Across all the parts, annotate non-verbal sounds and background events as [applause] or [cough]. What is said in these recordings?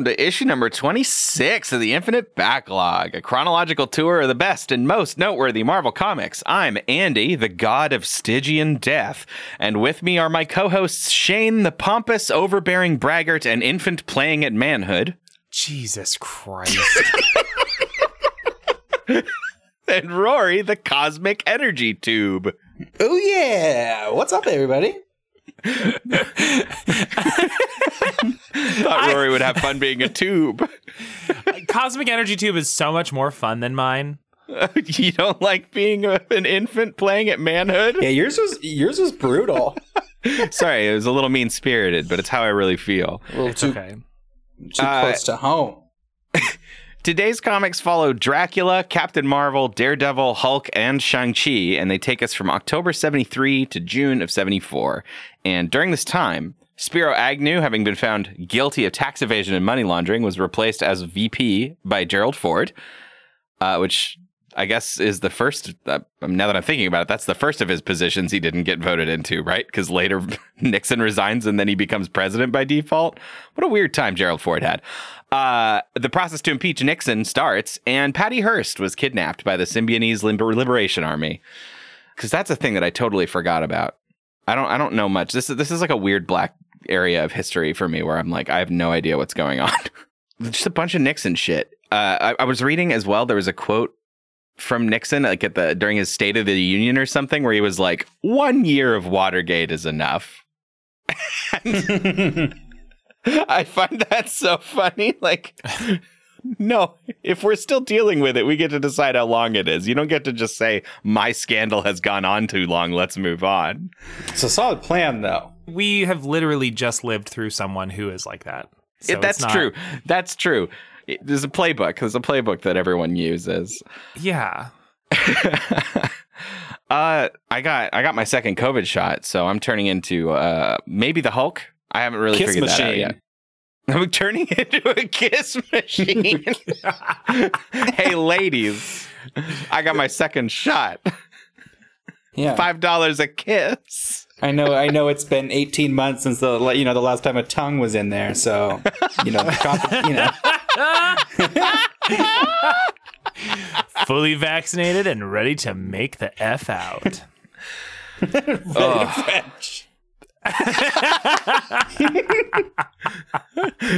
welcome to issue number 26 of the Infinite Backlog, a chronological tour of the best and most noteworthy Marvel comics. I'm Andy, the god of Stygian death, and with me are my co hosts Shane, the pompous, overbearing braggart and infant playing at manhood. Jesus Christ. [laughs] and Rory, the cosmic energy tube. Oh, yeah. What's up, everybody? [laughs] Thought Rory would have fun being a tube. [laughs] Cosmic Energy Tube is so much more fun than mine. [laughs] you don't like being a, an infant playing at manhood? Yeah, yours was yours was brutal. Sorry, it was a little mean spirited, but it's how I really feel. A little It's too, okay. too Uh, close to home. Today's comics follow Dracula, Captain Marvel, Daredevil, Hulk, and Shang-Chi, and they take us from October 73 to June of 74. And during this time, Spiro Agnew, having been found guilty of tax evasion and money laundering, was replaced as VP by Gerald Ford, uh, which I guess is the first. Uh, now that I'm thinking about it, that's the first of his positions he didn't get voted into, right? Because later [laughs] Nixon resigns and then he becomes president by default. What a weird time Gerald Ford had. Uh, the process to impeach Nixon starts, and Patty Hearst was kidnapped by the Symbionese Liber- Liberation Army. Because that's a thing that I totally forgot about. I don't. I don't know much. This is this is like a weird black area of history for me, where I'm like, I have no idea what's going on. [laughs] Just a bunch of Nixon shit. Uh, I, I was reading as well. There was a quote from Nixon, like at the during his State of the Union or something, where he was like, "One year of Watergate is enough." [laughs] [laughs] [laughs] I find that so funny. Like, no, if we're still dealing with it, we get to decide how long it is. You don't get to just say, my scandal has gone on too long. Let's move on. It's a solid plan, though. We have literally just lived through someone who is like that. So It- that's not- true. That's true. It- There's a playbook. There's a playbook that everyone uses. Yeah. [laughs] uh, I got I got my second COVID shot, so I'm turning into uh maybe the Hulk. I haven't really Kiss figured that out yet. [laughs] I'm turning [laughs] into a kiss machine. [laughs] hey, ladies, I got my second shot. Yeah, Five dollars a kiss. I know. I know. It's been 18 months since the you know the last time a tongue was in there. So you know, you know. Fully vaccinated and ready to make the F out. French.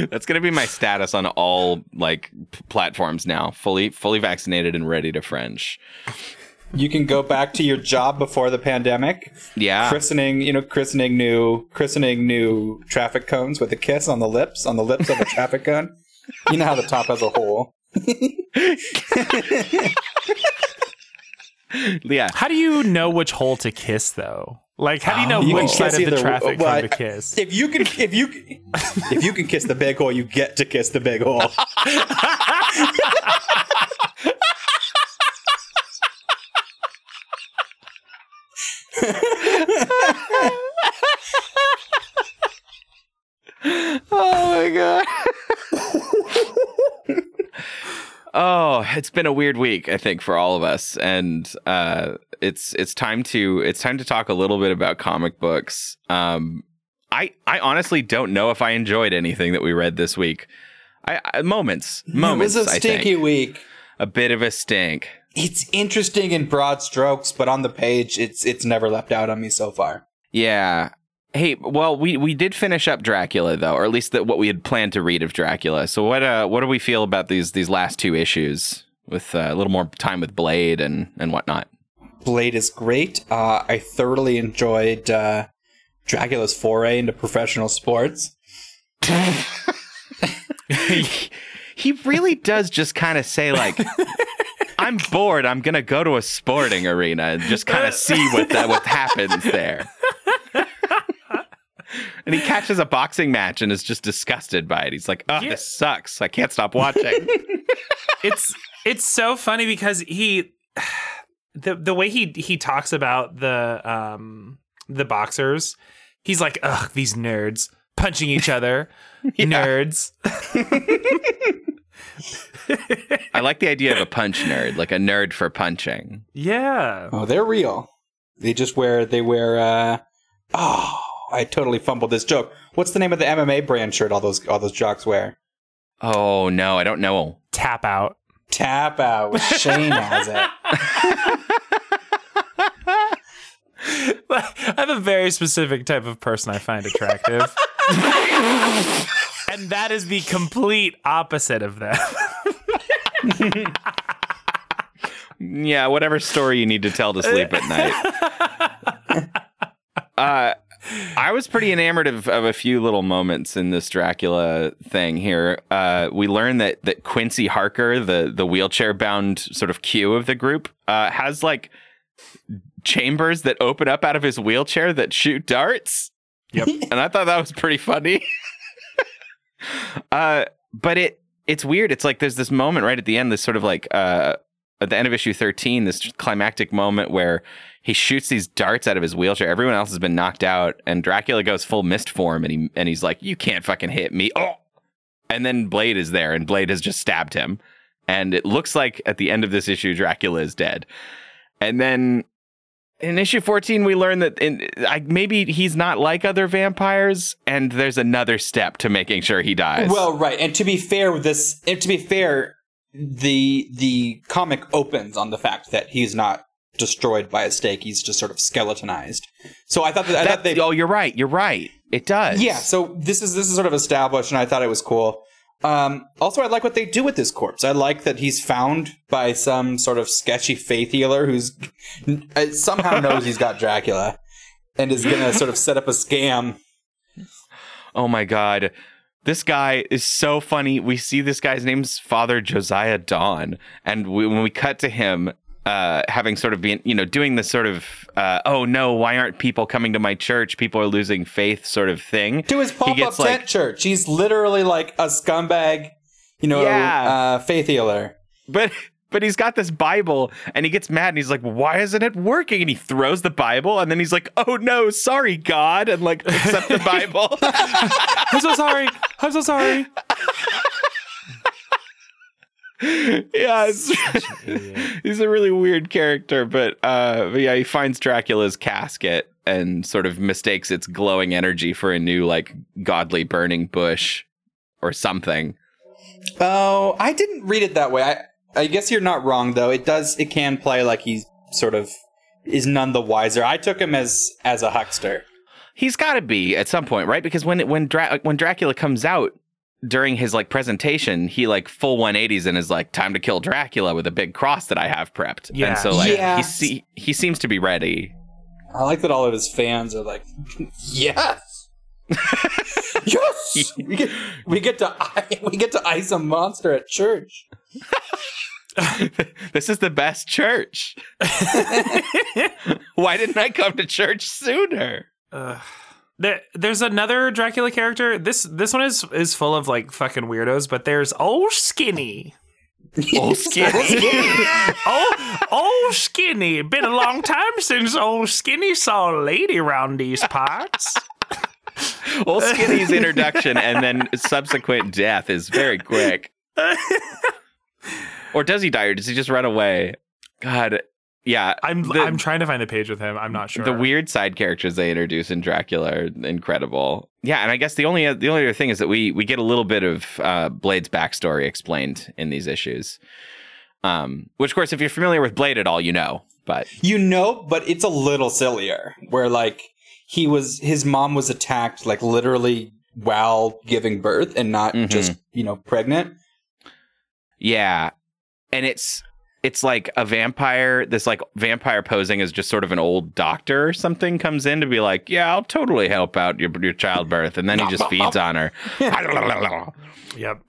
That's gonna be my status on all like p- platforms now. Fully, fully vaccinated and ready to French. You can go back to your job before the pandemic. Yeah. Christening, you know, christening new, christening new traffic cones with a kiss on the lips, on the lips of a traffic cone. You know how the top has a hole. [laughs] yeah. How do you know which hole to kiss though? Like how do you know You which side kiss of the either- traffic well, from the kiss? If you can, if you, if you can kiss the big hole, you get to kiss the big hole. [laughs] Oh my god. [laughs] oh, it's been a weird week, I think, for all of us, and uh, it's it's time to it's time to talk a little bit about comic books. Um, I I honestly don't know if I enjoyed anything that we read this week. I, I moments moments. it was a stinky week. a bit of a stink. It's interesting in broad strokes, but on the page, it's it's never left out on me so far. Yeah. Hey, well, we, we did finish up Dracula though, or at least that what we had planned to read of Dracula. So what uh what do we feel about these these last two issues with uh, a little more time with Blade and and whatnot? Blade is great. Uh, I thoroughly enjoyed uh, Dracula's foray into professional sports. [laughs] he really does just kind of say like I'm bored. I'm gonna go to a sporting arena and just kind of see what that what happens there. and he catches a boxing match and is just disgusted by it. He's like, "Oh, Yeah. this sucks. I can't stop watching." [laughs] it's it's so funny because he the the way he he talks about the um the boxers he's like ugh these nerds punching each other [laughs] nerds [laughs] I like the idea of a punch nerd, like a nerd for punching. yeah Oh, they're real. They just wear they wear uh oh I totally fumbled this joke. What's the name of the MMA brand shirt all those all those jocks wear? Oh no, I don't know. tap out Tap out. With Shane has it. [laughs] I have a very specific type of person I find attractive. and that is the complete opposite of them. [laughs] Yeah, whatever story you need to tell to sleep at night. [laughs] uh, I was pretty enamored of, of a few little moments in this Dracula thing here. Uh, we learn that that Quincy Harker, the the wheelchair bound sort of Q of the group, uh, has like chambers that open up out of his wheelchair that shoot darts. Yep. [laughs] and I thought that was pretty funny. [laughs] uh, but it it's weird. It's like there's this moment right at the end, this sort of like uh, at the end of issue 13, this climactic moment where he shoots these darts out of his wheelchair. Everyone else has been knocked out, and Dracula goes full mist form, and he and he's like, "You can't fucking hit me!" Oh, and then Blade is there, and Blade has just stabbed him, and it looks like at the end of this issue, Dracula is dead, and then. In issue 14, we learn that in, maybe he's not like other vampires, and there's another step to making sure he dies. Well, right. And to be fair, with this to be fair, the the comic opens on the fact that he's not destroyed by a stake. He's just sort of skeletonized. So I thought that, I That- thought they oh, you're right. You're right. It does. Yeah, so this is this is sort of established, and I thought it was cool. Um, also, I like what they do with this corpse. I like that he's found by some sort of sketchy faith healer who's [laughs] uh, somehow knows he's got Dracula and is gonna sort of set up a scam. [laughs] Oh my god. This guy is so funny. We see this guy's name's Father Josiah Dawn, and we, when we cut to him, uh, having sort of been, you know, doing this sort of, uh, oh no, why aren't people coming to my church? People are losing faith, sort of thing. To his pop up gets, tent like- church, he's literally like a scumbag, you know, Yeah. uh, faith healer. But but he's got this Bible, and he gets mad, and he's like, why isn't it working? And he throws the Bible, and then he's like, oh no, sorry God, and like picks up the Bible. [laughs] I'm so sorry. I'm so sorry. yeah, it's, [laughs] he's a really weird character, but uh, but yeah, he finds Dracula's casket and sort of mistakes its glowing energy for a new like godly burning bush or something. Oh, I didn't read it that way. I I guess you're not wrong though. It does it can play like he's sort of is none the wiser. I took him as as a huckster. He's got to be at some point, right? Because when when Dra- when Dracula comes out during his like presentation, he like full 180s and is like time to kill Dracula with a big cross that I have prepped. Yeah. And so like Yeah. he see- he seems to be ready. I like that all of his fans are like, [laughs] yes, [laughs] yes, we get we get to we get to ice a monster at church. [laughs] this is the best church. [laughs] Why didn't I come to church sooner? Ugh. There, there's another Dracula character. This this one is is full of like fucking weirdos, but there's old skinny. Old skinny. Oh, old skinny. Been a long time since old skinny saw a lady around these parts. [laughs] Old Skinny's introduction and then subsequent death is very quick. [laughs] Or does he die or does he just run away? God, yeah. I'm the, I'm trying to find a page with him. I'm not sure. the weird side characters they introduce in Dracula are incredible. Yeah, and I guess the only the only other thing is that we we get a little bit of uh, Blade's backstory explained in these issues. Um, which, of course, if you're familiar with Blade at all, you know. But You know, but it's a little sillier. Where like he was, his mom was attacked like literally while giving birth and not Mhm. just you know pregnant. Yeah. And it's it's like a vampire, this like vampire posing as just sort of an old doctor or something comes in to be like, Yeah, I'll totally help out your your childbirth. And then he just [laughs] feeds on her. Yep.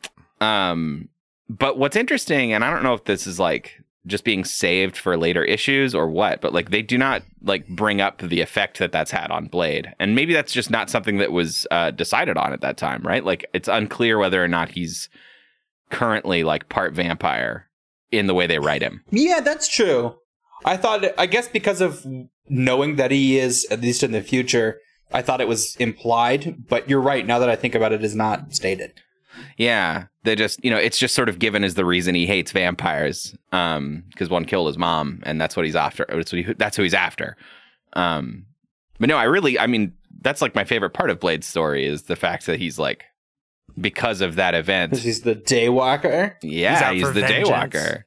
um but what's interesting, and I don't know if this is like just being saved for later issues or what, but like they do not like bring up the effect that that's had on Blade, and maybe that's just not something that was uh, decided on at that time, right? Like it's unclear whether or not he's currently like part vampire in the way they write him. Yeah, that's true. I thought, I guess, because of knowing that he is, at least in the future, I thought it was implied. But you're right. Now that I think about it, it is not stated. Yeah, they just you know it's just sort of given as the reason he hates vampires, um, because one killed his mom, and that's what he's after. That's what he, that's who he's after. Um, but no, I really, I mean, that's like my favorite part of Blade's story is the fact that he's like because of that event. He's the Daywalker. Yeah, He's he's, the vengeance. Daywalker,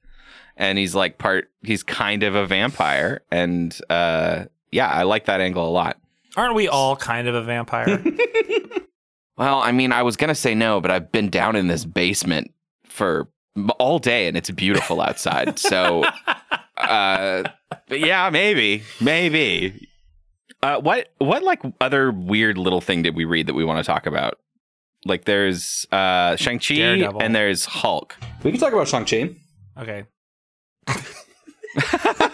and he's like part. He's kind of a vampire, and uh, yeah, I like that angle a lot. Aren't we all kind of a vampire? [laughs] Well, I mean, I was gonna say no, but I've been down in this basement for all day, and it's beautiful outside. So, [laughs] uh, but yeah, maybe, maybe. Uh, what what like other weird little thing did we read that we want to talk about? Like, there's uh, Shang Chi Daredevil. and there's Hulk. We can talk about Shang-Chi. okay. [laughs]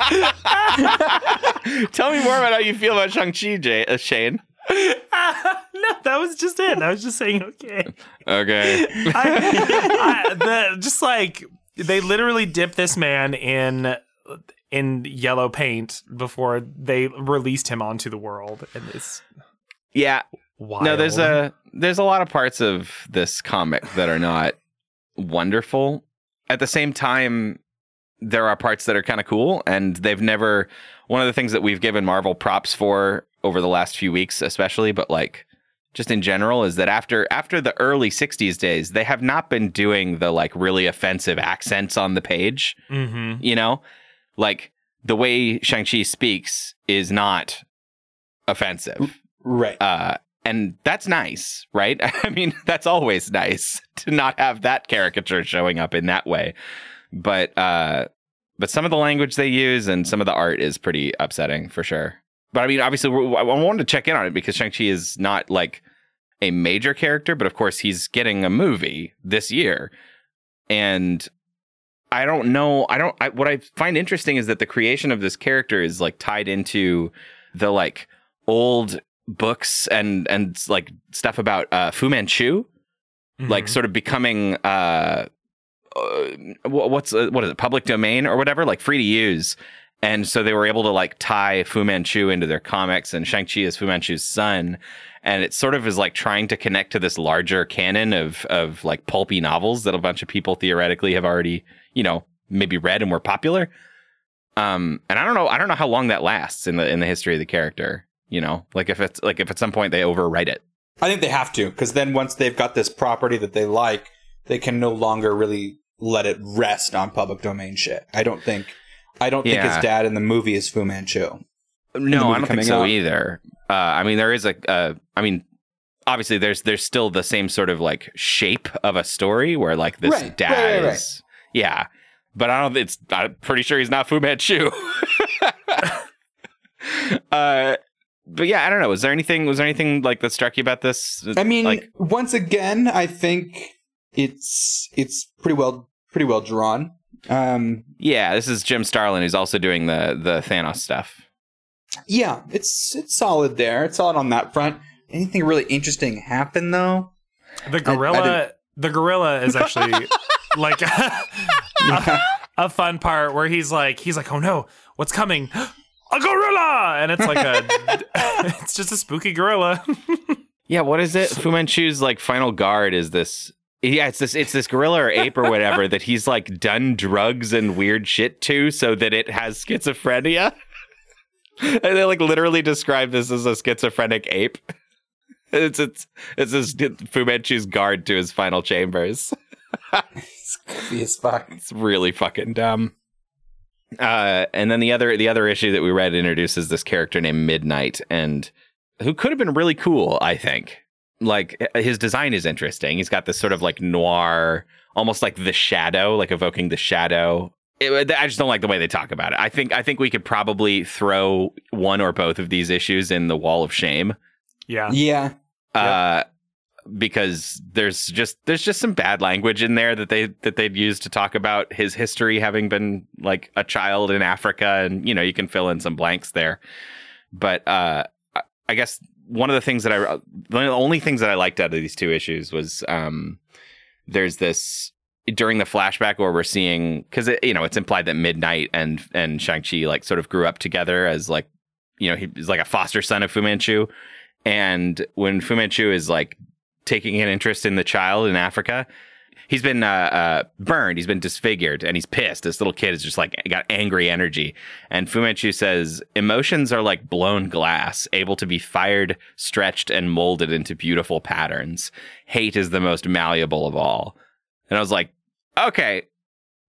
[laughs] Tell me more about how you feel about Shang Chi, Jay- uh, Shane. [laughs] no, that was just it. I was just saying okay. Okay. [laughs] I, I, the, just like they literally dipped this man in in yellow paint before they released him onto the world, and it's yeah, wild. No, there's a there's a lot of parts of this comic that are not wonderful. At the same time, there are parts that are kind of cool, and they've never. One of the things that we've given Marvel props for over the last few weeks, especially, but like just in general, is that after after the early '60s days, they have not been doing the like really offensive accents on the page. hmm You know, like the way Shang Chi speaks is not offensive Right. uh, and that's nice, right? [laughs] I mean, that's always nice [laughs] to not have that caricature showing up in that way. But uh, but some of the language they use and some of the art is pretty upsetting for sure. But I mean, obviously, we're, I wanted to check in on it because Shang Chi is not like a major character, but of course, he's getting a movie this year, and I don't know. I don't. I, what I find interesting is that the creation of this character is like tied into the like old books and and like stuff about uh, Fu Manchu, like sort of becoming uh, uh what's uh, what is it public domain or whatever, like free to use. And so they were able to like tie Fu Manchu into their comics, and Shang Chi is Fu Manchu's son, and it sort of is like trying to connect to this larger canon of of like pulpy novels that a bunch of people theoretically have already you know maybe read and were popular. Um, and I don't know, I don't know how long that lasts in the in the history of the character. You know, like if it's like if at some point they overwrite it. I think they have to because then once they've got this property that they like, they can no longer really let it rest on public domain shit. I don't think. I don't think his dad in the movie is Fu Manchu. No, I don't think so out. either. Uh, I mean, there is a. Uh, I mean, obviously, there's there's still the same sort of like shape of a story where like this Right, dad right, right. is, yeah. But I don't. It's. I'm pretty sure he's not Fu Manchu. [laughs] uh, but yeah, I don't know. Was there anything? Was there anything like that struck you about this? I mean, like, once again, I think it's it's pretty well pretty well drawn. Um, yeah, this is Jim Starlin who's also doing the the Thanos stuff. yeah, it's it's solid there. It's solid on that front. Anything really interesting happen though? the gorilla. didn't- the gorilla is actually [laughs] like [laughs] a, a fun part where he's like, he's like, oh no, what's coming? [gasps] A gorilla, and it's like a, [laughs] it's just a spooky gorilla. Yeah, what is it? Fu Manchu's like final guard is this. Yeah, it's this. It's this gorilla or ape or whatever that he's like done drugs and weird shit to, so that it has schizophrenia. [laughs] and they like literally describe this as a schizophrenic ape. It's it's it's this Fu Manchu's guard to his final chambers. It's goofy as fuck. It's really fucking dumb. Uh, and then the other the other issue that we read introduces this character named Midnight, and who could have been really cool. I think, like his design is interesting. He's got this sort of like noir, almost like the shadow, like evoking the shadow. It- I just don't like the way they talk about it. I think I think we could probably throw one or both of these issues in the wall of shame. yeah, Yeah, Uh, because there's just there's just some bad language in there that they that they'd use to talk about his history having been like a child in Africa and you know you can fill in some blanks there but uh I- I guess one of the things that I the only things that I liked out of these two issues was um there's this during the flashback where we're seeing because you know it's implied that Midnight and and Shang Chi like sort of grew up together as like you know he's like a foster son of Fu Manchu, and when Fu Manchu is like taking an interest in the child in Africa. He's been uh, uh, burned. He's been disfigured, and he's pissed. This little kid is just like got angry energy. And Fu Manchu says, "Emotions are like blown glass, able to be fired, stretched, and molded into beautiful patterns. Hate is the most malleable of all." And I was like, "Okay,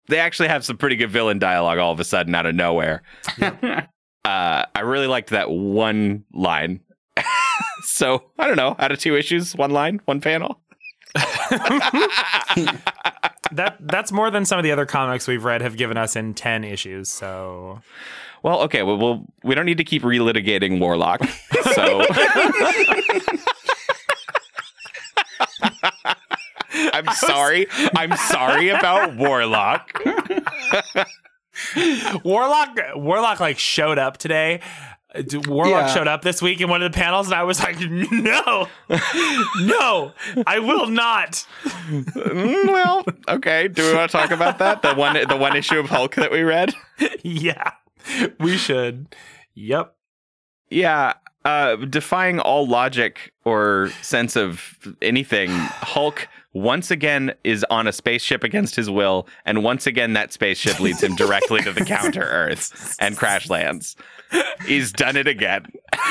they actually have some pretty good villain dialogue all of a sudden out of nowhere." [laughs] uh, I really liked that one line. [laughs] so I don't know, out of two issues, one line, one panel. [laughs] That that's more than some of the other comics we've read have given us in ten issues. So Well, okay, well, we'll we don't need to keep relitigating Warlock. So [laughs] I'm sorry. I'm sorry about Warlock. Warlock Warlock like showed up today. Warlock Yeah. showed up this week in one of the panels, and I was like, [laughs] "No, no, I will not." Mm, well, okay. Do we want to talk about that? The one the one issue of Hulk that we read? [laughs] yeah, we should. Yep. Yeah. Uh, defying all logic or sense of anything, Hulk once again is on a spaceship against his will, and once again that spaceship leads him directly to the counter Earth and crash lands. He's done it again. [laughs]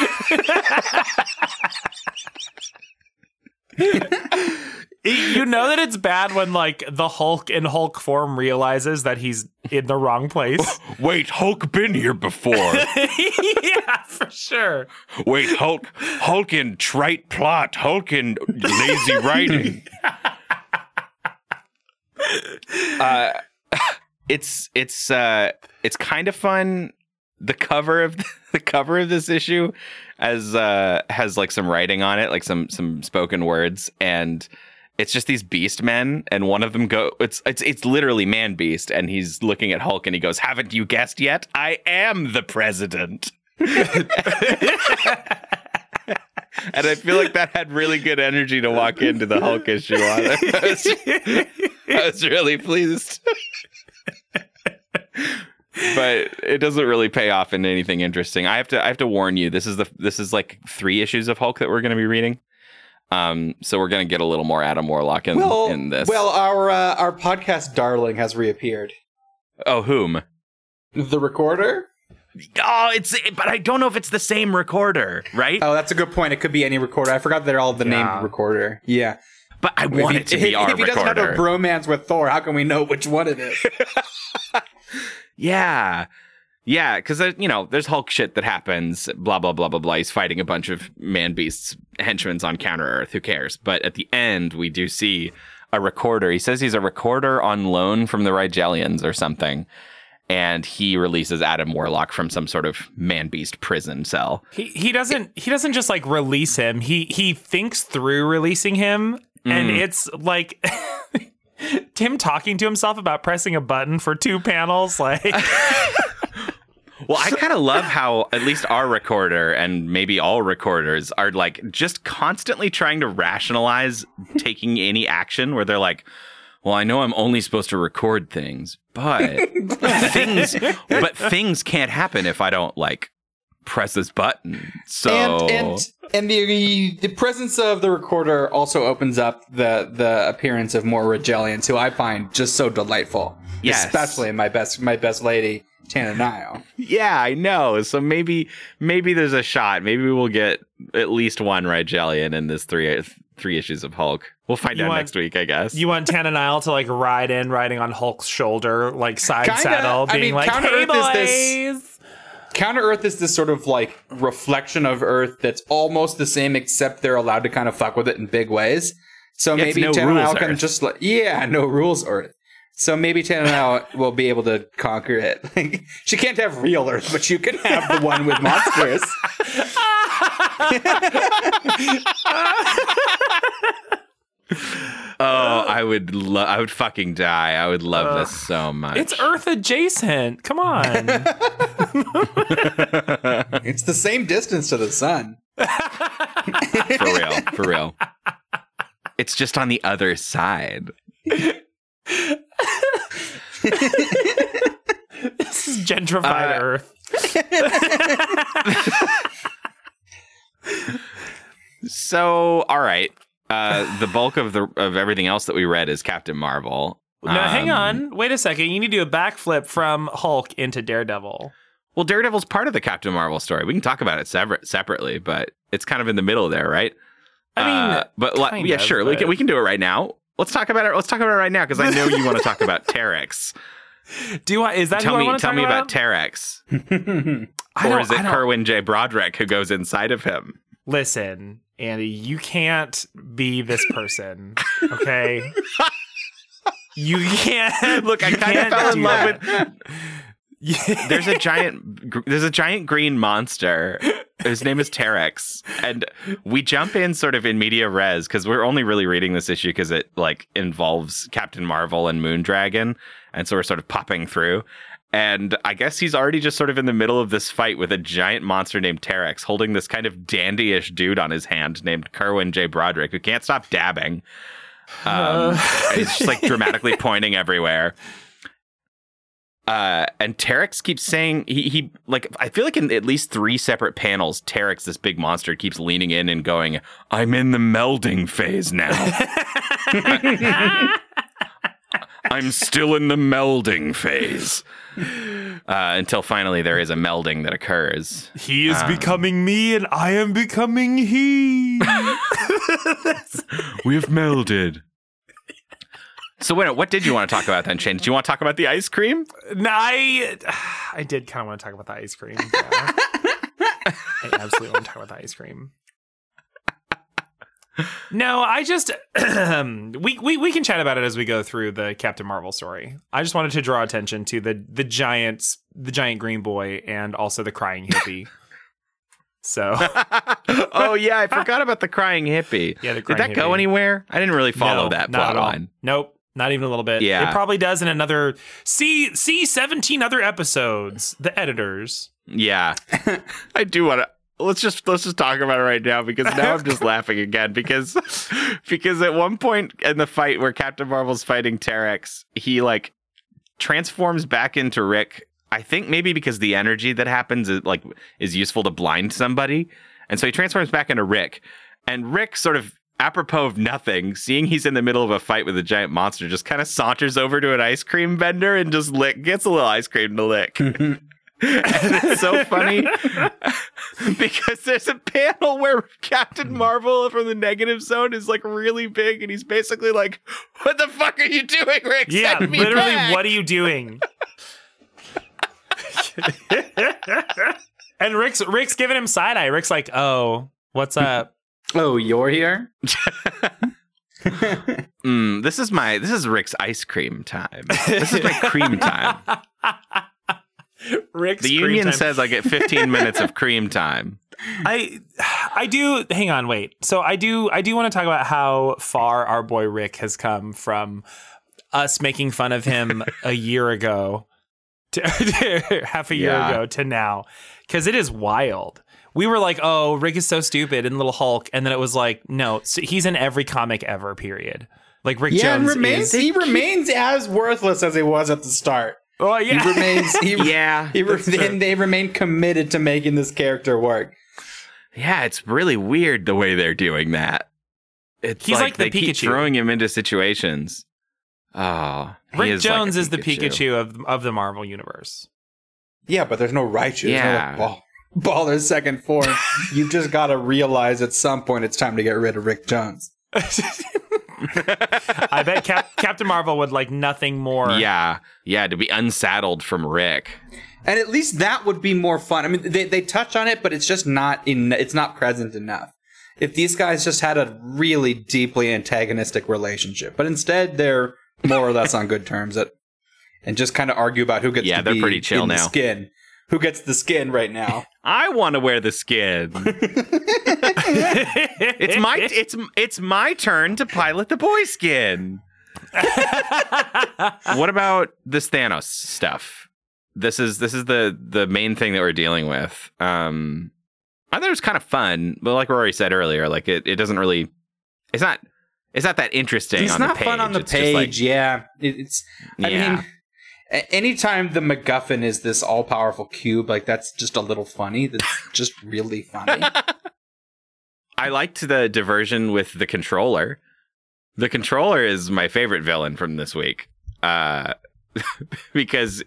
[laughs] You know that it's bad when like the Hulk in Hulk form realizes that he's in the wrong place. [laughs] Wait, Hulk been here before. [laughs] yeah, for sure. Wait, Hulk, Hulk in trite plot, Hulk in lazy writing. uh, it's it's uh, it's kind of fun. The cover of [laughs] the cover of this issue as uh, has like some writing on it, like some some spoken words, and it's just these beast men, and one of them go. It's it's it's literally man beast, and he's looking at Hulk, and he goes, "Haven't you guessed yet? I am the president." [laughs] and I feel like that had really good energy to walk into the Hulk issue on. [laughs] I was, I was really pleased. But it doesn't really pay off into anything interesting. I have to I have to warn you. This is the this is like three issues of Hulk that we're going to be reading. Um, so we're going to get a little more Adam Warlock in, Well, in this. well, our uh, our podcast darling has reappeared. oh, whom? The recorder. Oh, it's but I don't know if it's the same recorder, right? Oh, that's a good point. It could be any recorder. I forgot they're all the Yeah. name recorder. Yeah. but I want if it to he, be our recorder. if he doesn't have a bromance with Thor, how can we know which one it is? [laughs] Yeah. Yeah, because you know, there's Hulk shit that happens. Blah blah blah blah blah. He's fighting a bunch of man beasts, henchmen on Counter Earth. Who cares? But at the end, we do see a recorder. He says he's a recorder on loan from the Rigelians or something, and he releases Adam Warlock from some sort of man beast prison cell. He he doesn't he doesn't just like release him. He he thinks through releasing him and mm. it's like [laughs] Tim talking to himself about pressing a button for two panels like [laughs] Well, I kind of love how at least our recorder and maybe all recorders are like just constantly trying to rationalize taking any action where they're like, well, I know I'm only supposed to record things, but [laughs] things but things can't happen if I don't like press this button. So and and and the the presence of the recorder also opens up the the appearance of more Rigelians, who I find just so delightful. Yes. especially my best my best lady Tana Nile. yeah, I know. So maybe maybe there's a shot. Maybe we'll get at least one Rigelian in this three three issues of Hulk. We'll find You out want- next week, I guess. you want Tana Nile to like ride in riding on Hulk's shoulder like side Kinda. saddle I being mean, like hey Counter-Earth boys. is this- Counter Earth is this sort of like reflection of Earth that's almost the same, except they're allowed to kind of fuck with it in big ways. So it's maybe no Nile can Earth. just like yeah, [laughs] no rules Earth. So maybe Tana Nile will be able to conquer it. [laughs] Like, she can't have real Earth, but you can have the one with monsters. [laughs] I would lo- I would fucking die. I would love this so much. It's Earth adjacent. Come on. [laughs] It's the same distance to the sun. [laughs] for real, for real. It's just on the other side. [laughs] this is gentrified Uh, Earth. So, all right. Uh, the bulk of the of everything else that we read is Captain Marvel. Now, hang Um, on. Wait a second. You need to do a backflip from Hulk into Daredevil. Well, Daredevil's part of the Captain Marvel story. We can talk about it separate, separately, but it's kind of in the middle there, right? I mean, Uh, but li- kind yeah, of, sure. We can we can do it right now. Let's talk about it. Let's talk about it right now because I know you want to talk about Terrex. [laughs] do you want? Is that tell me, tell talk me about? about Terrex, [laughs] or is it Kerwin J. Broderick who goes inside of him? Listen, Andy, you can't be this person. Okay. you can't. [laughs] Look, I kind of can't fell in do love that. with. Yeah. [laughs] There's a giant. There's a giant green monster. His name is Terrex, and we jump in sort of in media res because we're only really reading this issue because it like involves Captain Marvel and Moondragon, and so we're sort of popping through. And I guess he's already just sort of in the middle of this fight with a giant monster named Terrex, holding this kind of dandyish dude on his hand named Kerwin J. Broderick, who can't stop dabbing. Um, and he's just like [laughs] dramatically pointing everywhere. Uh, and Terrex keeps saying he he like I feel like in at least three separate panels, Terrex, this big monster, keeps leaning in and going, "I'm in the melding phase now. [laughs] [laughs] I'm still in the melding phase." [laughs] Uh, until finally there is a melding that occurs. He is Um, becoming me, and I am becoming he. [laughs] We've melded. So wait, what did you want to talk about then, Shane? Did you want to talk about the ice cream? No, I, [sighs] I did kind of want to talk about the ice cream. yeah. [laughs] I absolutely want to talk about the ice cream. No, I just [clears throat] we, we we can chat about it as we go through the Captain Marvel story. I just wanted to draw attention to the the giants, the giant green boy, and also the crying hippie. [laughs] So oh yeah, I forgot about the crying hippie. yeah, the Did crying that go anywhere? I didn't really follow No, that not plot at all. line. Nope, not even a little bit. Yeah. it probably does in another see see seventeen other episodes. The editors. Yeah, [laughs] I do want to. Let's just let's just talk about it right now because now I'm just [laughs] laughing again because because at one point in the fight where Captain Marvel's fighting Terrex, he like transforms back into Rick. I think maybe because the energy that happens is like is useful to blind somebody, and so he transforms back into Rick. And Rick sort of apropos of nothing, seeing he's in the middle of a fight with a giant monster, just kind of saunters over to an ice cream vendor and just lick gets a little ice cream to lick. [laughs] and it's so funny [laughs] because there's a panel where Captain Marvel from the negative zone is like really big and he's basically like, What the fuck are you doing, Rick? Yeah, Send me literally, back." what are you doing? [laughs] and Rick's Rick's giving him side eye. Rick's like, "Oh, what's up?" Oh, you're here? [laughs] Mm, this is my this is Rick's ice cream time. This is my cream time. Rick's The union time. says I get 15 [laughs] minutes of cream time. I I do hang on, wait. So I do I do want to talk about how far our boy Rick has come from us making fun of him [laughs] a year ago to [laughs] half a year Yeah. ago to now. Cause it is wild. We were like, oh, Rick is so stupid and Little Hulk, and then it was like, no, so he's in every comic ever, period. Like Rick Yeah, and Jones remains, is he remains as worthless as he was at the start. Oh yeah. He remains. He, [laughs] Yeah, he re- that's and they remain committed to making this character work. Yeah, it's really weird the way they're doing that. It's He's like, like the they keep Pikachu. throwing him into situations. Oh, Rick is like Jones is the Pikachu of of the Marvel universe. Yeah, but there's no Raichu. There's Yeah. no like, ball, baller's second form. [laughs] You've just got to realize at some point it's time to get rid of Rick Jones. [laughs] [laughs] I bet Cap- Captain Marvel would like nothing more. Yeah, yeah, to be unsaddled from Rick. And at least that would be more fun. I mean, they, they touch on it, but it's just not in. It's not present enough. If these guys just had a really deeply antagonistic relationship, but instead they're more or less on good terms, at, and just kind of argue about who gets [laughs] Yeah, to they're be pretty chill in now. skin. Who gets the skin right now. [laughs] I want to wear the skin. [laughs] it's my it's it's my turn to pilot the boy skin. what about this Thanos stuff? This is this is the the main thing that we're dealing with. Um I thought it was kind of fun, but like Rory said earlier, like it, it doesn't really it's not it's not that interesting It's on not the page. fun on the It's page. like- yeah, It- it's. I Yeah. mean, a- anytime the MacGuffin is this all-powerful cube, like that's just a little funny. That's [laughs] just really funny. I liked the diversion with the controller. The controller is my favorite villain from this week. Uh, [laughs] because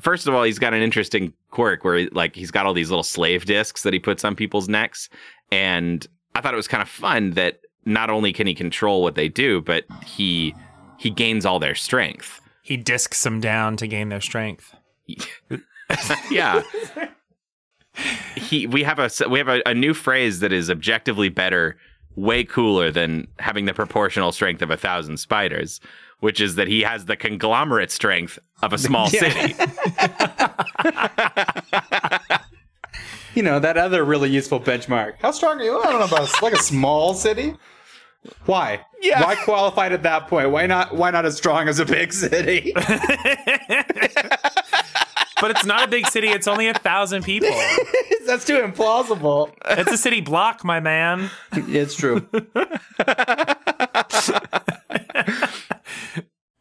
first of all, he's got an interesting quirk where like he's got all these little slave discs that he puts on people's necks, and I thought it was kind of fun that not only can he control what they do, but he he gains all their strength. He discs them down to gain their strength. [laughs] yeah. He we have a we have a, a new phrase that is objectively better, way cooler than having the proportional strength of a thousand spiders, which is that he has the conglomerate strength of a small Yeah. city. [laughs] [laughs] you know that other really useful benchmark. How strong are you? I don't know about like a small city. Why? Yeah. Why qualified at that point? Why not? Why not as strong as a big city? [laughs] But it's not a big city. It's only a thousand people. [laughs] That's too implausible. It's a city block, my man. It's true. [laughs]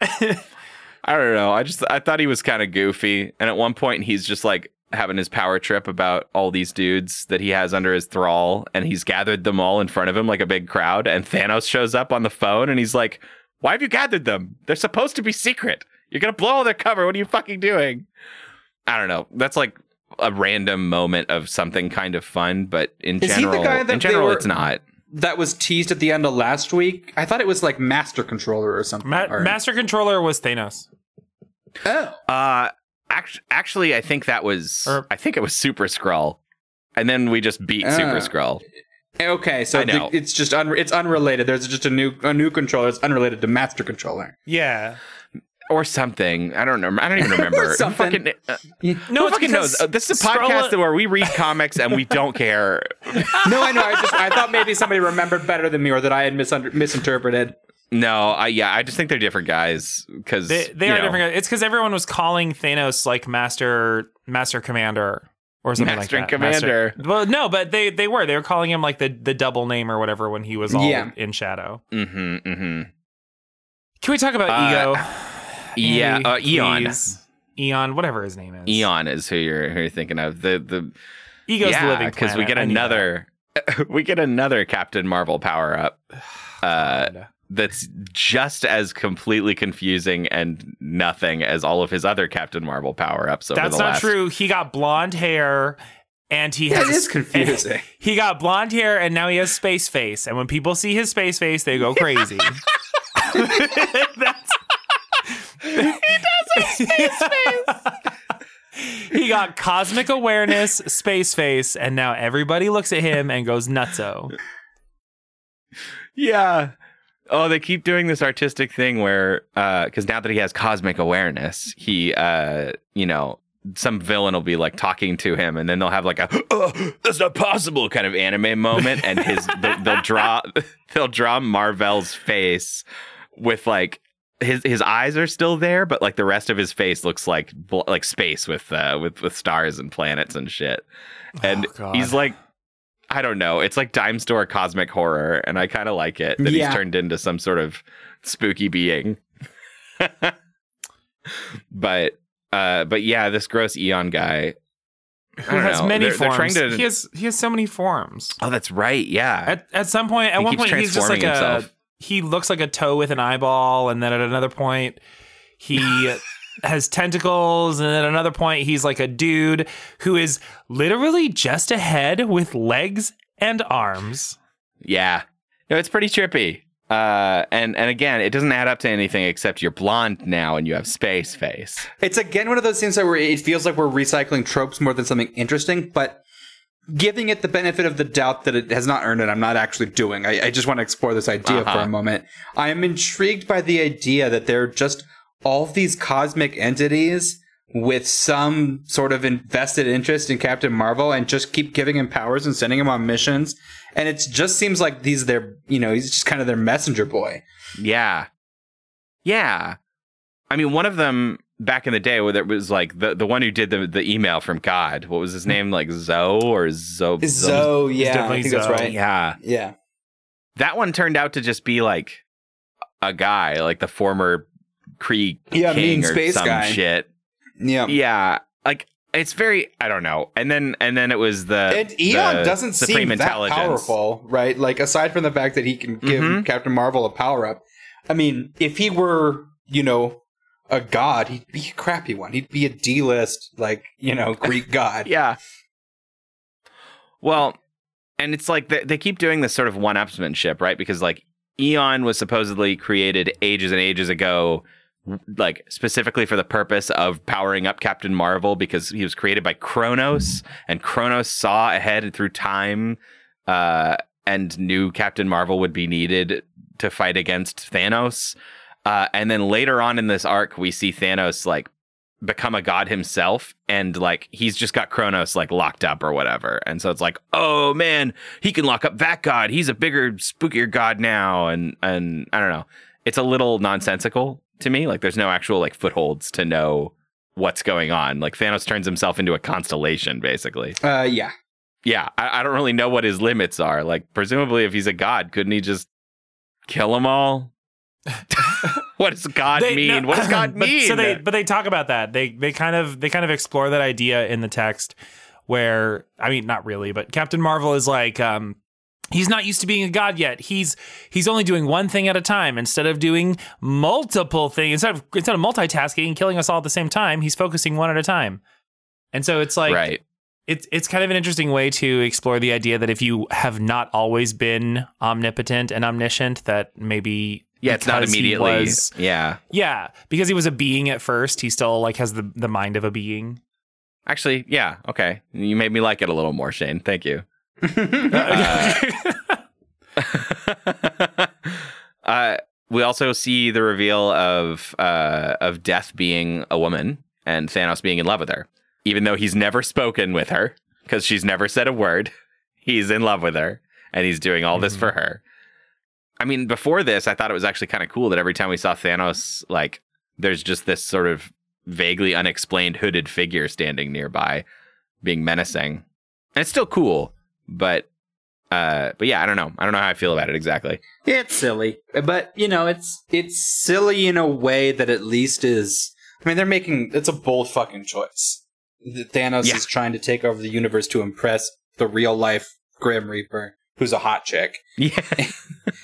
I don't know. I just I thought he was kind of goofy, and at one point he's just like having his power trip about all these dudes that he has under his thrall, and he's gathered them all in front of him like a big crowd, and Thanos shows up on the phone, and he's like, "Why have you gathered them? They're supposed to be secret. You're gonna blow all their cover. What are you fucking doing?" I don't know. That's like a random moment of something kind of fun, but in Is he the general, guy that in general, were- it's not. that was teased at the end of last week. I thought it was like Master Controller or something. Ma- or- Master Controller was Thanos. Oh. Uh, act- actually, I think that was. Or- I think it was Super Skrull, and then we just beat Super Ah. Skrull. Okay, so I know. the- it's just un- it's unrelated. There's just a new a new controller. It's unrelated to Master Controller. Yeah. or something. I don't know. I don't even remember. [laughs] Something. fucking, uh, No, who it's fucking because knows? Uh, this is a Skrull- podcast where we read [laughs] comics and we don't care. no, I know. I just I thought maybe somebody remembered better than me, or that I had misunder- misinterpreted. No, I yeah, I just think they're different guys because They they are different. guys. It's because everyone was calling Thanos like Master Master Commander or something Master like that. and Commander. Master- well, no, but they they were they were calling him like the the double name or whatever when he was all Yeah. in shadow. Mm-hmm. Mm-hmm. Can we talk about Uh, Ego? [sighs] Yeah, Andy, uh, Eon. please? Eon, whatever his name is. Eon is who you're who you're thinking of. The the Ego's the living because we get another [laughs] we get another Captain Marvel power up. [sighs] Uh. That's just as completely confusing and nothing as all of his other Captain Marvel power ups over That's the not last true. He got blonde hair and he has It a is s- [laughs] confusing. [laughs] He got blonde hair and now he has space face. And when people see his space face, they go crazy. [laughs] That's he does have space face. he got cosmic awareness, space face, and now everybody looks at him and goes nutso. Yeah. Oh, they keep doing this artistic thing where, because now that he has cosmic awareness, he, uh, you know, some villain will be like talking to him, and then they'll have like a "Oh, that's not possible" kind of anime moment, and his they'll, they'll draw [laughs] they'll draw Marvel's face with like his his eyes are still there, but like the rest of his face looks like like space with uh, with with stars and planets and shit, and Oh, he's like I don't know. It's like dime store cosmic horror, and I kind of like it that Yeah. he's turned into some sort of spooky being. [laughs] but uh, but yeah, this gross Eon guy. Who has know. many They're- they're forms. to- He has he has so many forms. Oh, that's right. Yeah. At at some point, at He one point, he's just like transforming a he looks like a toe with an eyeball, and then at another point, he [laughs] has tentacles, and at another point, he's like a dude who is literally just a head with legs and arms. yeah. No, it's pretty trippy. Uh, and and again, it doesn't add up to anything except you're blonde now and you have space face. It's again one of those things where it feels like we're recycling tropes more than something interesting, but giving it the benefit of the doubt that it has not earned it, I'm not actually doing. I, I just want to explore this idea for Uh-huh. a moment. I am intrigued by the idea that they're just all of these cosmic entities with some sort of invested interest in Captain Marvel and just keep giving him powers and sending him on missions. And it just seems like he's their, you know, he's just kind of their messenger boy. Yeah. Yeah. I mean, one of them back in the day, where it was like the, the one who did the, the email from God. What was his hmm. name? Like Zoe or Zoe? Zoe, yeah, I definitely think that's right. Yeah. Yeah. That one turned out to just be like a guy, like the former Kree Yeah, king mean or space some guy. shit. Yeah. Yeah. Like it's very I don't know. And then and then it was the And Eon the doesn't seem that powerful, right? Like aside from the fact that he can give Mhm. Captain Marvel a power up. I mean, if he were, you know, a god, he'd be a crappy one. He'd be a D-list, like you know, Greek [laughs] god. Yeah. Well, and it's like they, they keep doing this sort of one-upsmanship, right? Because like Eon was supposedly created ages and ages ago, like specifically for the purpose of powering up Captain Marvel because he was created by Kronos, and Kronos saw ahead through time, uh, and knew Captain Marvel would be needed to fight against Thanos. Uh, and then later on in this arc, we see Thanos like become a god himself and like he's just got Kronos like locked up or whatever. And so it's like, oh man, he can lock up that god. He's a bigger, spookier god now. And and I don't know. It's a little nonsensical to me. Like there's no actual like footholds to know what's going on. Like Thanos turns himself into a constellation, basically. Uh, yeah. Yeah, I, I don't really know what his limits are. Like presumably if he's a god, couldn't he just kill them all? [laughs] what does God They- mean? no, what does [laughs] God but, mean? So they, but they talk about that. They, they kind of, they kind of explore that idea in the text, where I mean, not really, but Captain Marvel is like, um, he's not used to being a god yet. He's, he's only doing one thing at a time instead of doing multiple things. Instead of, instead of multitasking and killing us all at the same time, he's focusing one at a time. And so it's like, right. it's it's kind of an interesting way to explore the idea that if you have not always been omnipotent and omniscient, that maybe Yeah, it's not immediately. was- yeah. yeah, because he was a being at first, he still like has the the mind of a being. Actually, yeah. Okay. You made me like it a little more, Shane. Thank you. [laughs] uh, we also see the reveal of uh, of Death being a woman and Thanos being in love with her, even though he's never spoken with her because she's never said a word. He's in love with her, and he's doing all this Mhm. for her. I mean, before this, I thought it was actually kind of cool that every time we saw Thanos, like, there's just this sort of vaguely unexplained hooded figure standing nearby, being menacing. And it's still cool, but uh, but yeah, I don't know. I don't know how I feel about it exactly. It's silly, but you know, it's it's silly in a way that at least is. I mean, they're making it's a bold fucking choice. That Thanos Yeah. is trying to take over the universe to impress the real life Grim Reaper, who's a hot chick. Yeah. [laughs]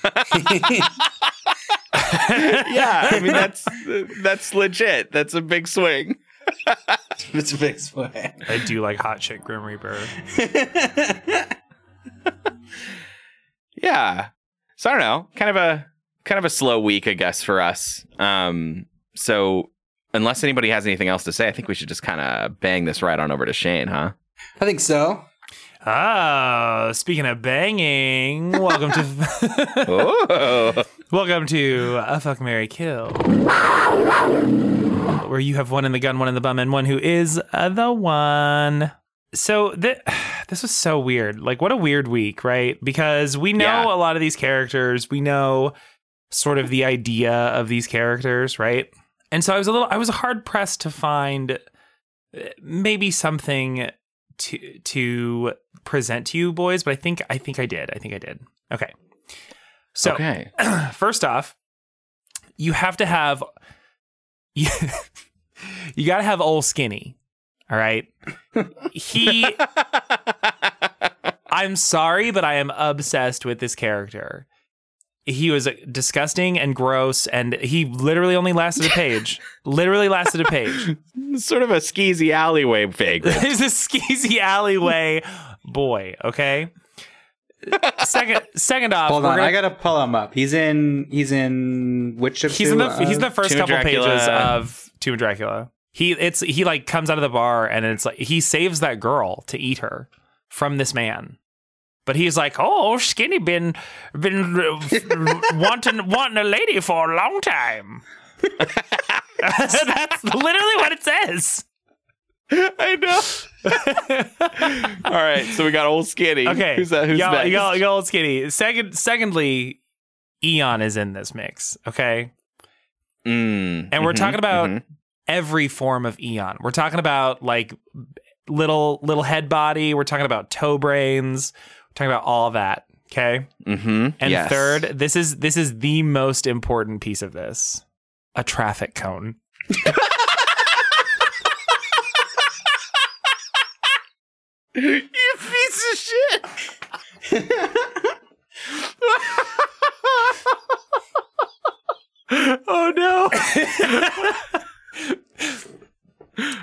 [laughs] yeah, I mean that's that's legit. That's a big swing. It's a big sway. I do like hot chick Grim Reaper. [laughs] Yeah. So I don't know. Kind of a kind of a slow week, I guess, for us. Um, so unless anybody has anything else to say, I think we should just kind of bang this right on over to Shane, huh? I think so. Ah, speaking of banging, welcome to [laughs] Oh, [laughs] welcome to a fuck Mary Kill, where you have one in the gun, one in the bum, and one who is uh, the one. So th- [sighs] this was so weird. Like, what a weird week, right? Because we know Yeah. a lot of these characters. We know sort of the idea of these characters, right? And so I was a little, I was hard pressed to find uh, maybe something to to present to you boys, but I think I think I did. I think I did. Okay. So okay. [clears throat] first off, you have to have [laughs] you, you got to have old skinny. All right. He [laughs] I'm sorry, but I am obsessed with this character. He was uh, disgusting and gross, and he literally only lasted a page. [laughs] literally lasted a page. sort of a skeezy alleyway vagrant. He's a skeezy alleyway boy. Okay. Second, second off, Hold on, gonna- I gotta pull him up. He's in. He's in which of he's two? in the Uh, he's in the first Tomb couple Dracula. pages of Tomb of Dracula. He it's he like comes out of the bar and it's like he saves that girl to eat her from this man. But he's like, "Oh, Skinny been been [laughs] wanting wanting a lady for a long time." [laughs] That's literally what it says. [laughs] I know. [laughs] All right, so we got old skinny. Okay, who's that? Who's y'all, next? y'all, y'all skinny. Second, secondly, Eon is in this mix. Okay, Mm, and we're mhm, talking about mhm. every form of Eon. We're talking about like little little head body. We're talking about toe brains. We're talking about all that. Okay, Mhm, and yes. third, this is this is the most important piece of this: a traffic cone. [laughs] you piece of shit. [laughs] oh no. [laughs]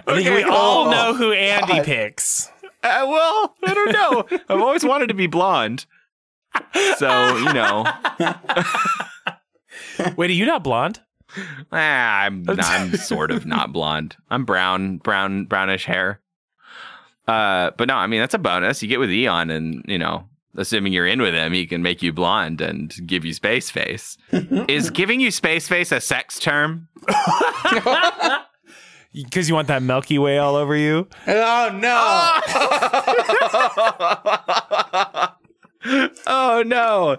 I think we all know who Andy God. picks. Uh, well, I don't know. I've always wanted to be blonde. So, you know, [laughs] Wait, are you not blonde? ah, I'm I'm sort of not blonde. I'm brown, brown, brownish hair. Uh, but no, I mean that's a bonus. You get with Eon, and you know, assuming you're in with him, he can make you blonde and give you space face. [laughs] Is giving you space face a sex term? [laughs] Because you want that Milky Way all over you. Oh no! [laughs] oh no!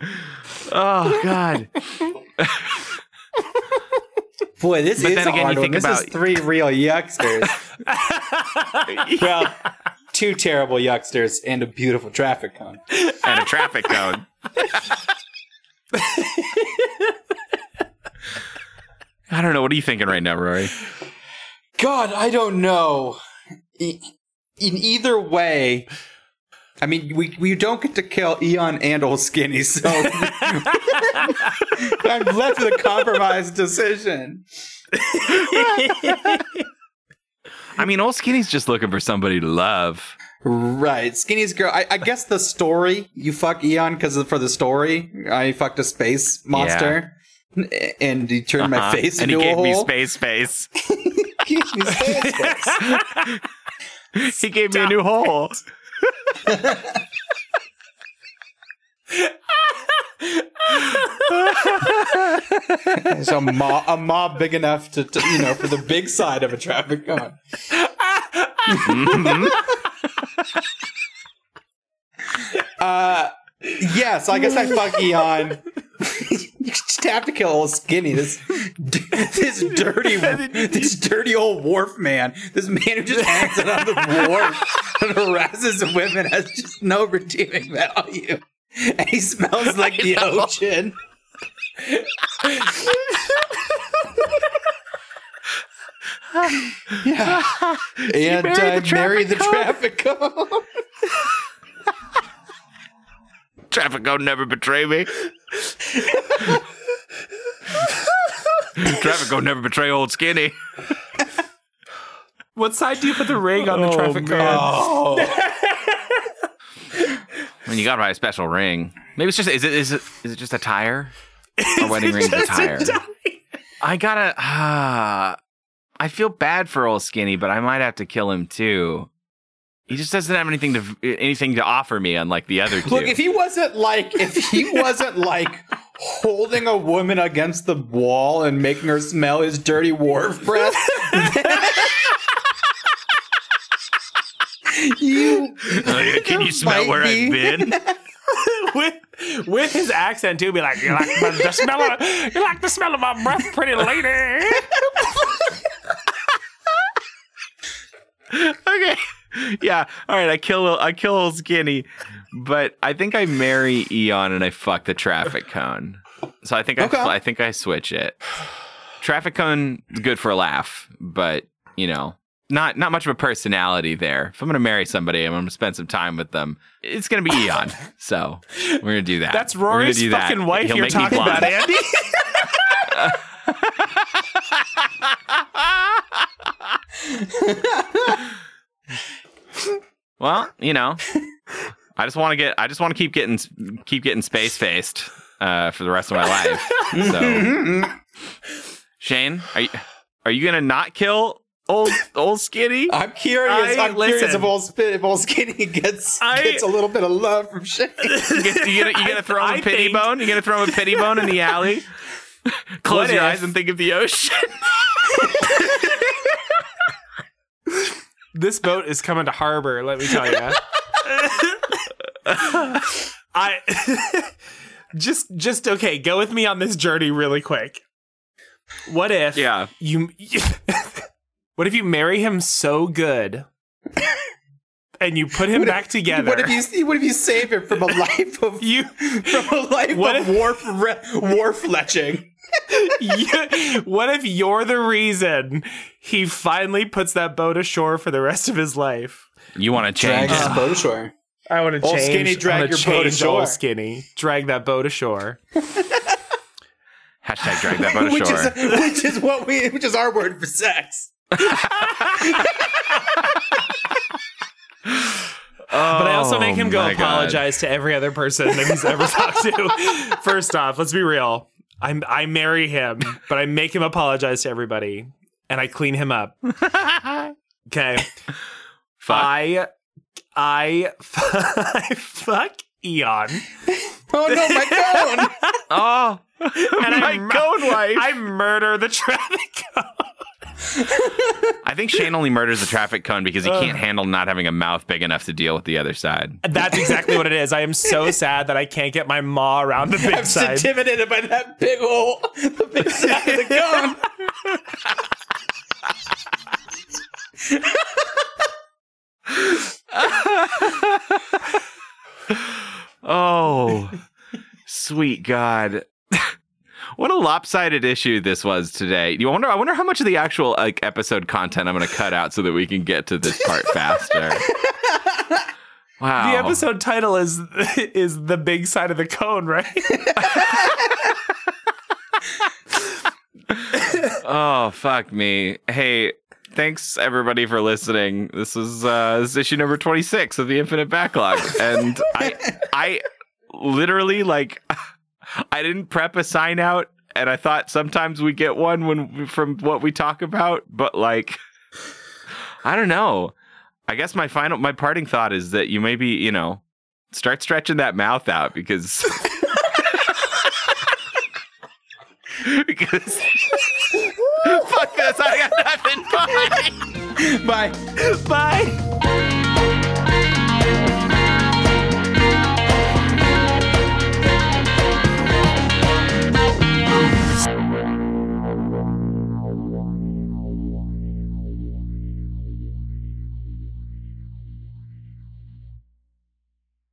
Oh god! Boy, this But is then again, hard you one. think This is three real yucksters. well, two terrible yucksters and a beautiful traffic cone. and a traffic cone. I don't know. What are you thinking right now, Rory? God, I don't know. E- In either way, I mean, we we don't get to kill Eon and Old Skinny, so [laughs] I'm left with a compromised decision. [laughs] I mean, old Skinny's just looking for somebody to love. Right, Skinny's girl. I, I guess the story you fuck Eon because for the story, I fucked a space monster, and he turned my Uh-huh. face and he into a gave me hole. space face. [laughs] Gave me space face. [laughs] he gave me a new hole. [laughs] It's a mob, a mob big enough to, to, you know, for the big side of a traffic cone. Mhm. Uh, yeah, so I guess I fuck Eon. you just have to kill old Skinny. This, this dirty, this dirty old wharf man. This man who just hangs out on the wharf and harasses women has just no redeeming value. [laughs] And he smells [laughs] like the ocean. [laughs] yeah. And marry uh, the marry the traffic traffic cone. Traffic cone never betray me. Traffic cone never betray old Skinny. What side do you put the ring on the traffic cone? I mean, you gotta buy a special ring. Maybe it's just is it is it is it just a tire? [laughs] A wedding ring's a tire. I gotta. Uh, I feel bad for old Skinny, but I might have to kill him too. He just doesn't have anything to anything to offer me, unlike the other two. Look, if he wasn't like, if he [laughs] wasn't like holding a woman against the wall and making her smell his dirty wharf breath, [laughs] you [laughs] yeah, can you smell where be- I've been? [laughs] with with his accent too, be like, you like the, the smell of you like the smell of my breath, pretty lady. [laughs] okay. Yeah. All right. I kill. I kill old Skinny, but I think I marry Eon and I fuck the traffic cone. So I think Okay. I. I think I switch it. Traffic cone is good for a laugh, but you know, not not much of a personality there. If I'm gonna marry somebody, I'm gonna spend some time with them. It's gonna be Eon. [laughs] so we're gonna do that. That's Rory's do that. fucking wife He'll you're talking about. Andy. [laughs] Well, you know, I just want to get. I just want to keep getting keep getting space faced uh, for the rest of my life. [laughs] So, Shane, are you are you gonna not kill old old Skinny? [laughs] I'm curious. I- am curious if old, if old Skinny [laughs] gets I- gets a little bit of love from Shane. [laughs] You gonna, you gonna, you gonna throw him I a pity think- bone? You gonna throw him a pity bone in the alley? Close What your if- eyes and think of the ocean. this boat is coming to harbor. Let me tell you. I just just okay. Go with me on this journey really quick. What if Yeah. you? What if you marry him so good, [laughs] and you put him back together? What if you what if you save him from a [laughs] life of you from a life What of if- wharf re- wharf leching? [laughs] you- what if you're the reason he finally puts that boat ashore for the rest of his life? You want to Drag change? his boat ashore. I want to change. skinny, drag your boat ashore. old skinny. Drag that boat ashore. Hashtag drag that boat which ashore. is which is what we which is our word for sex. But I also oh make him go Oh my God. apologize to every other person that he's ever [laughs] talked to. First off, let's be real. I I marry him, but I make him apologize to everybody, and I clean him up. [laughs] Okay. Fuck. I I I [laughs] fuck Eon. Oh no, my cone! oh, And my I cone wife. I murder the traffic cone. I think Shane only murders the traffic cone because he can't handle not having a mouth big enough to deal with the other side. That's exactly what it is. I am so [laughs] sad that I can't get my maw around the big I'm side. intimidated by that big hole, the big side of the cone. [laughs] Oh, sweet God. What a lopsided issue this was today. You wonder I wonder how much of the actual like episode content I'm gonna cut out so that we can get to this part [laughs] faster. Wow. The episode title is [laughs] is the big side of the cone, right? [laughs] Oh fuck me. Hey, thanks everybody for listening. This is uh this is issue number 26 of the Infinite Backlog. And I I literally like I didn't prep a sign out and I thought sometimes we get one when from what we talk about, but like I don't know. I guess my final my parting thought is that you maybe, you know, start stretching that mouth out because [laughs] because [laughs] fuck this, I got nothing. Bye. Bye. Bye.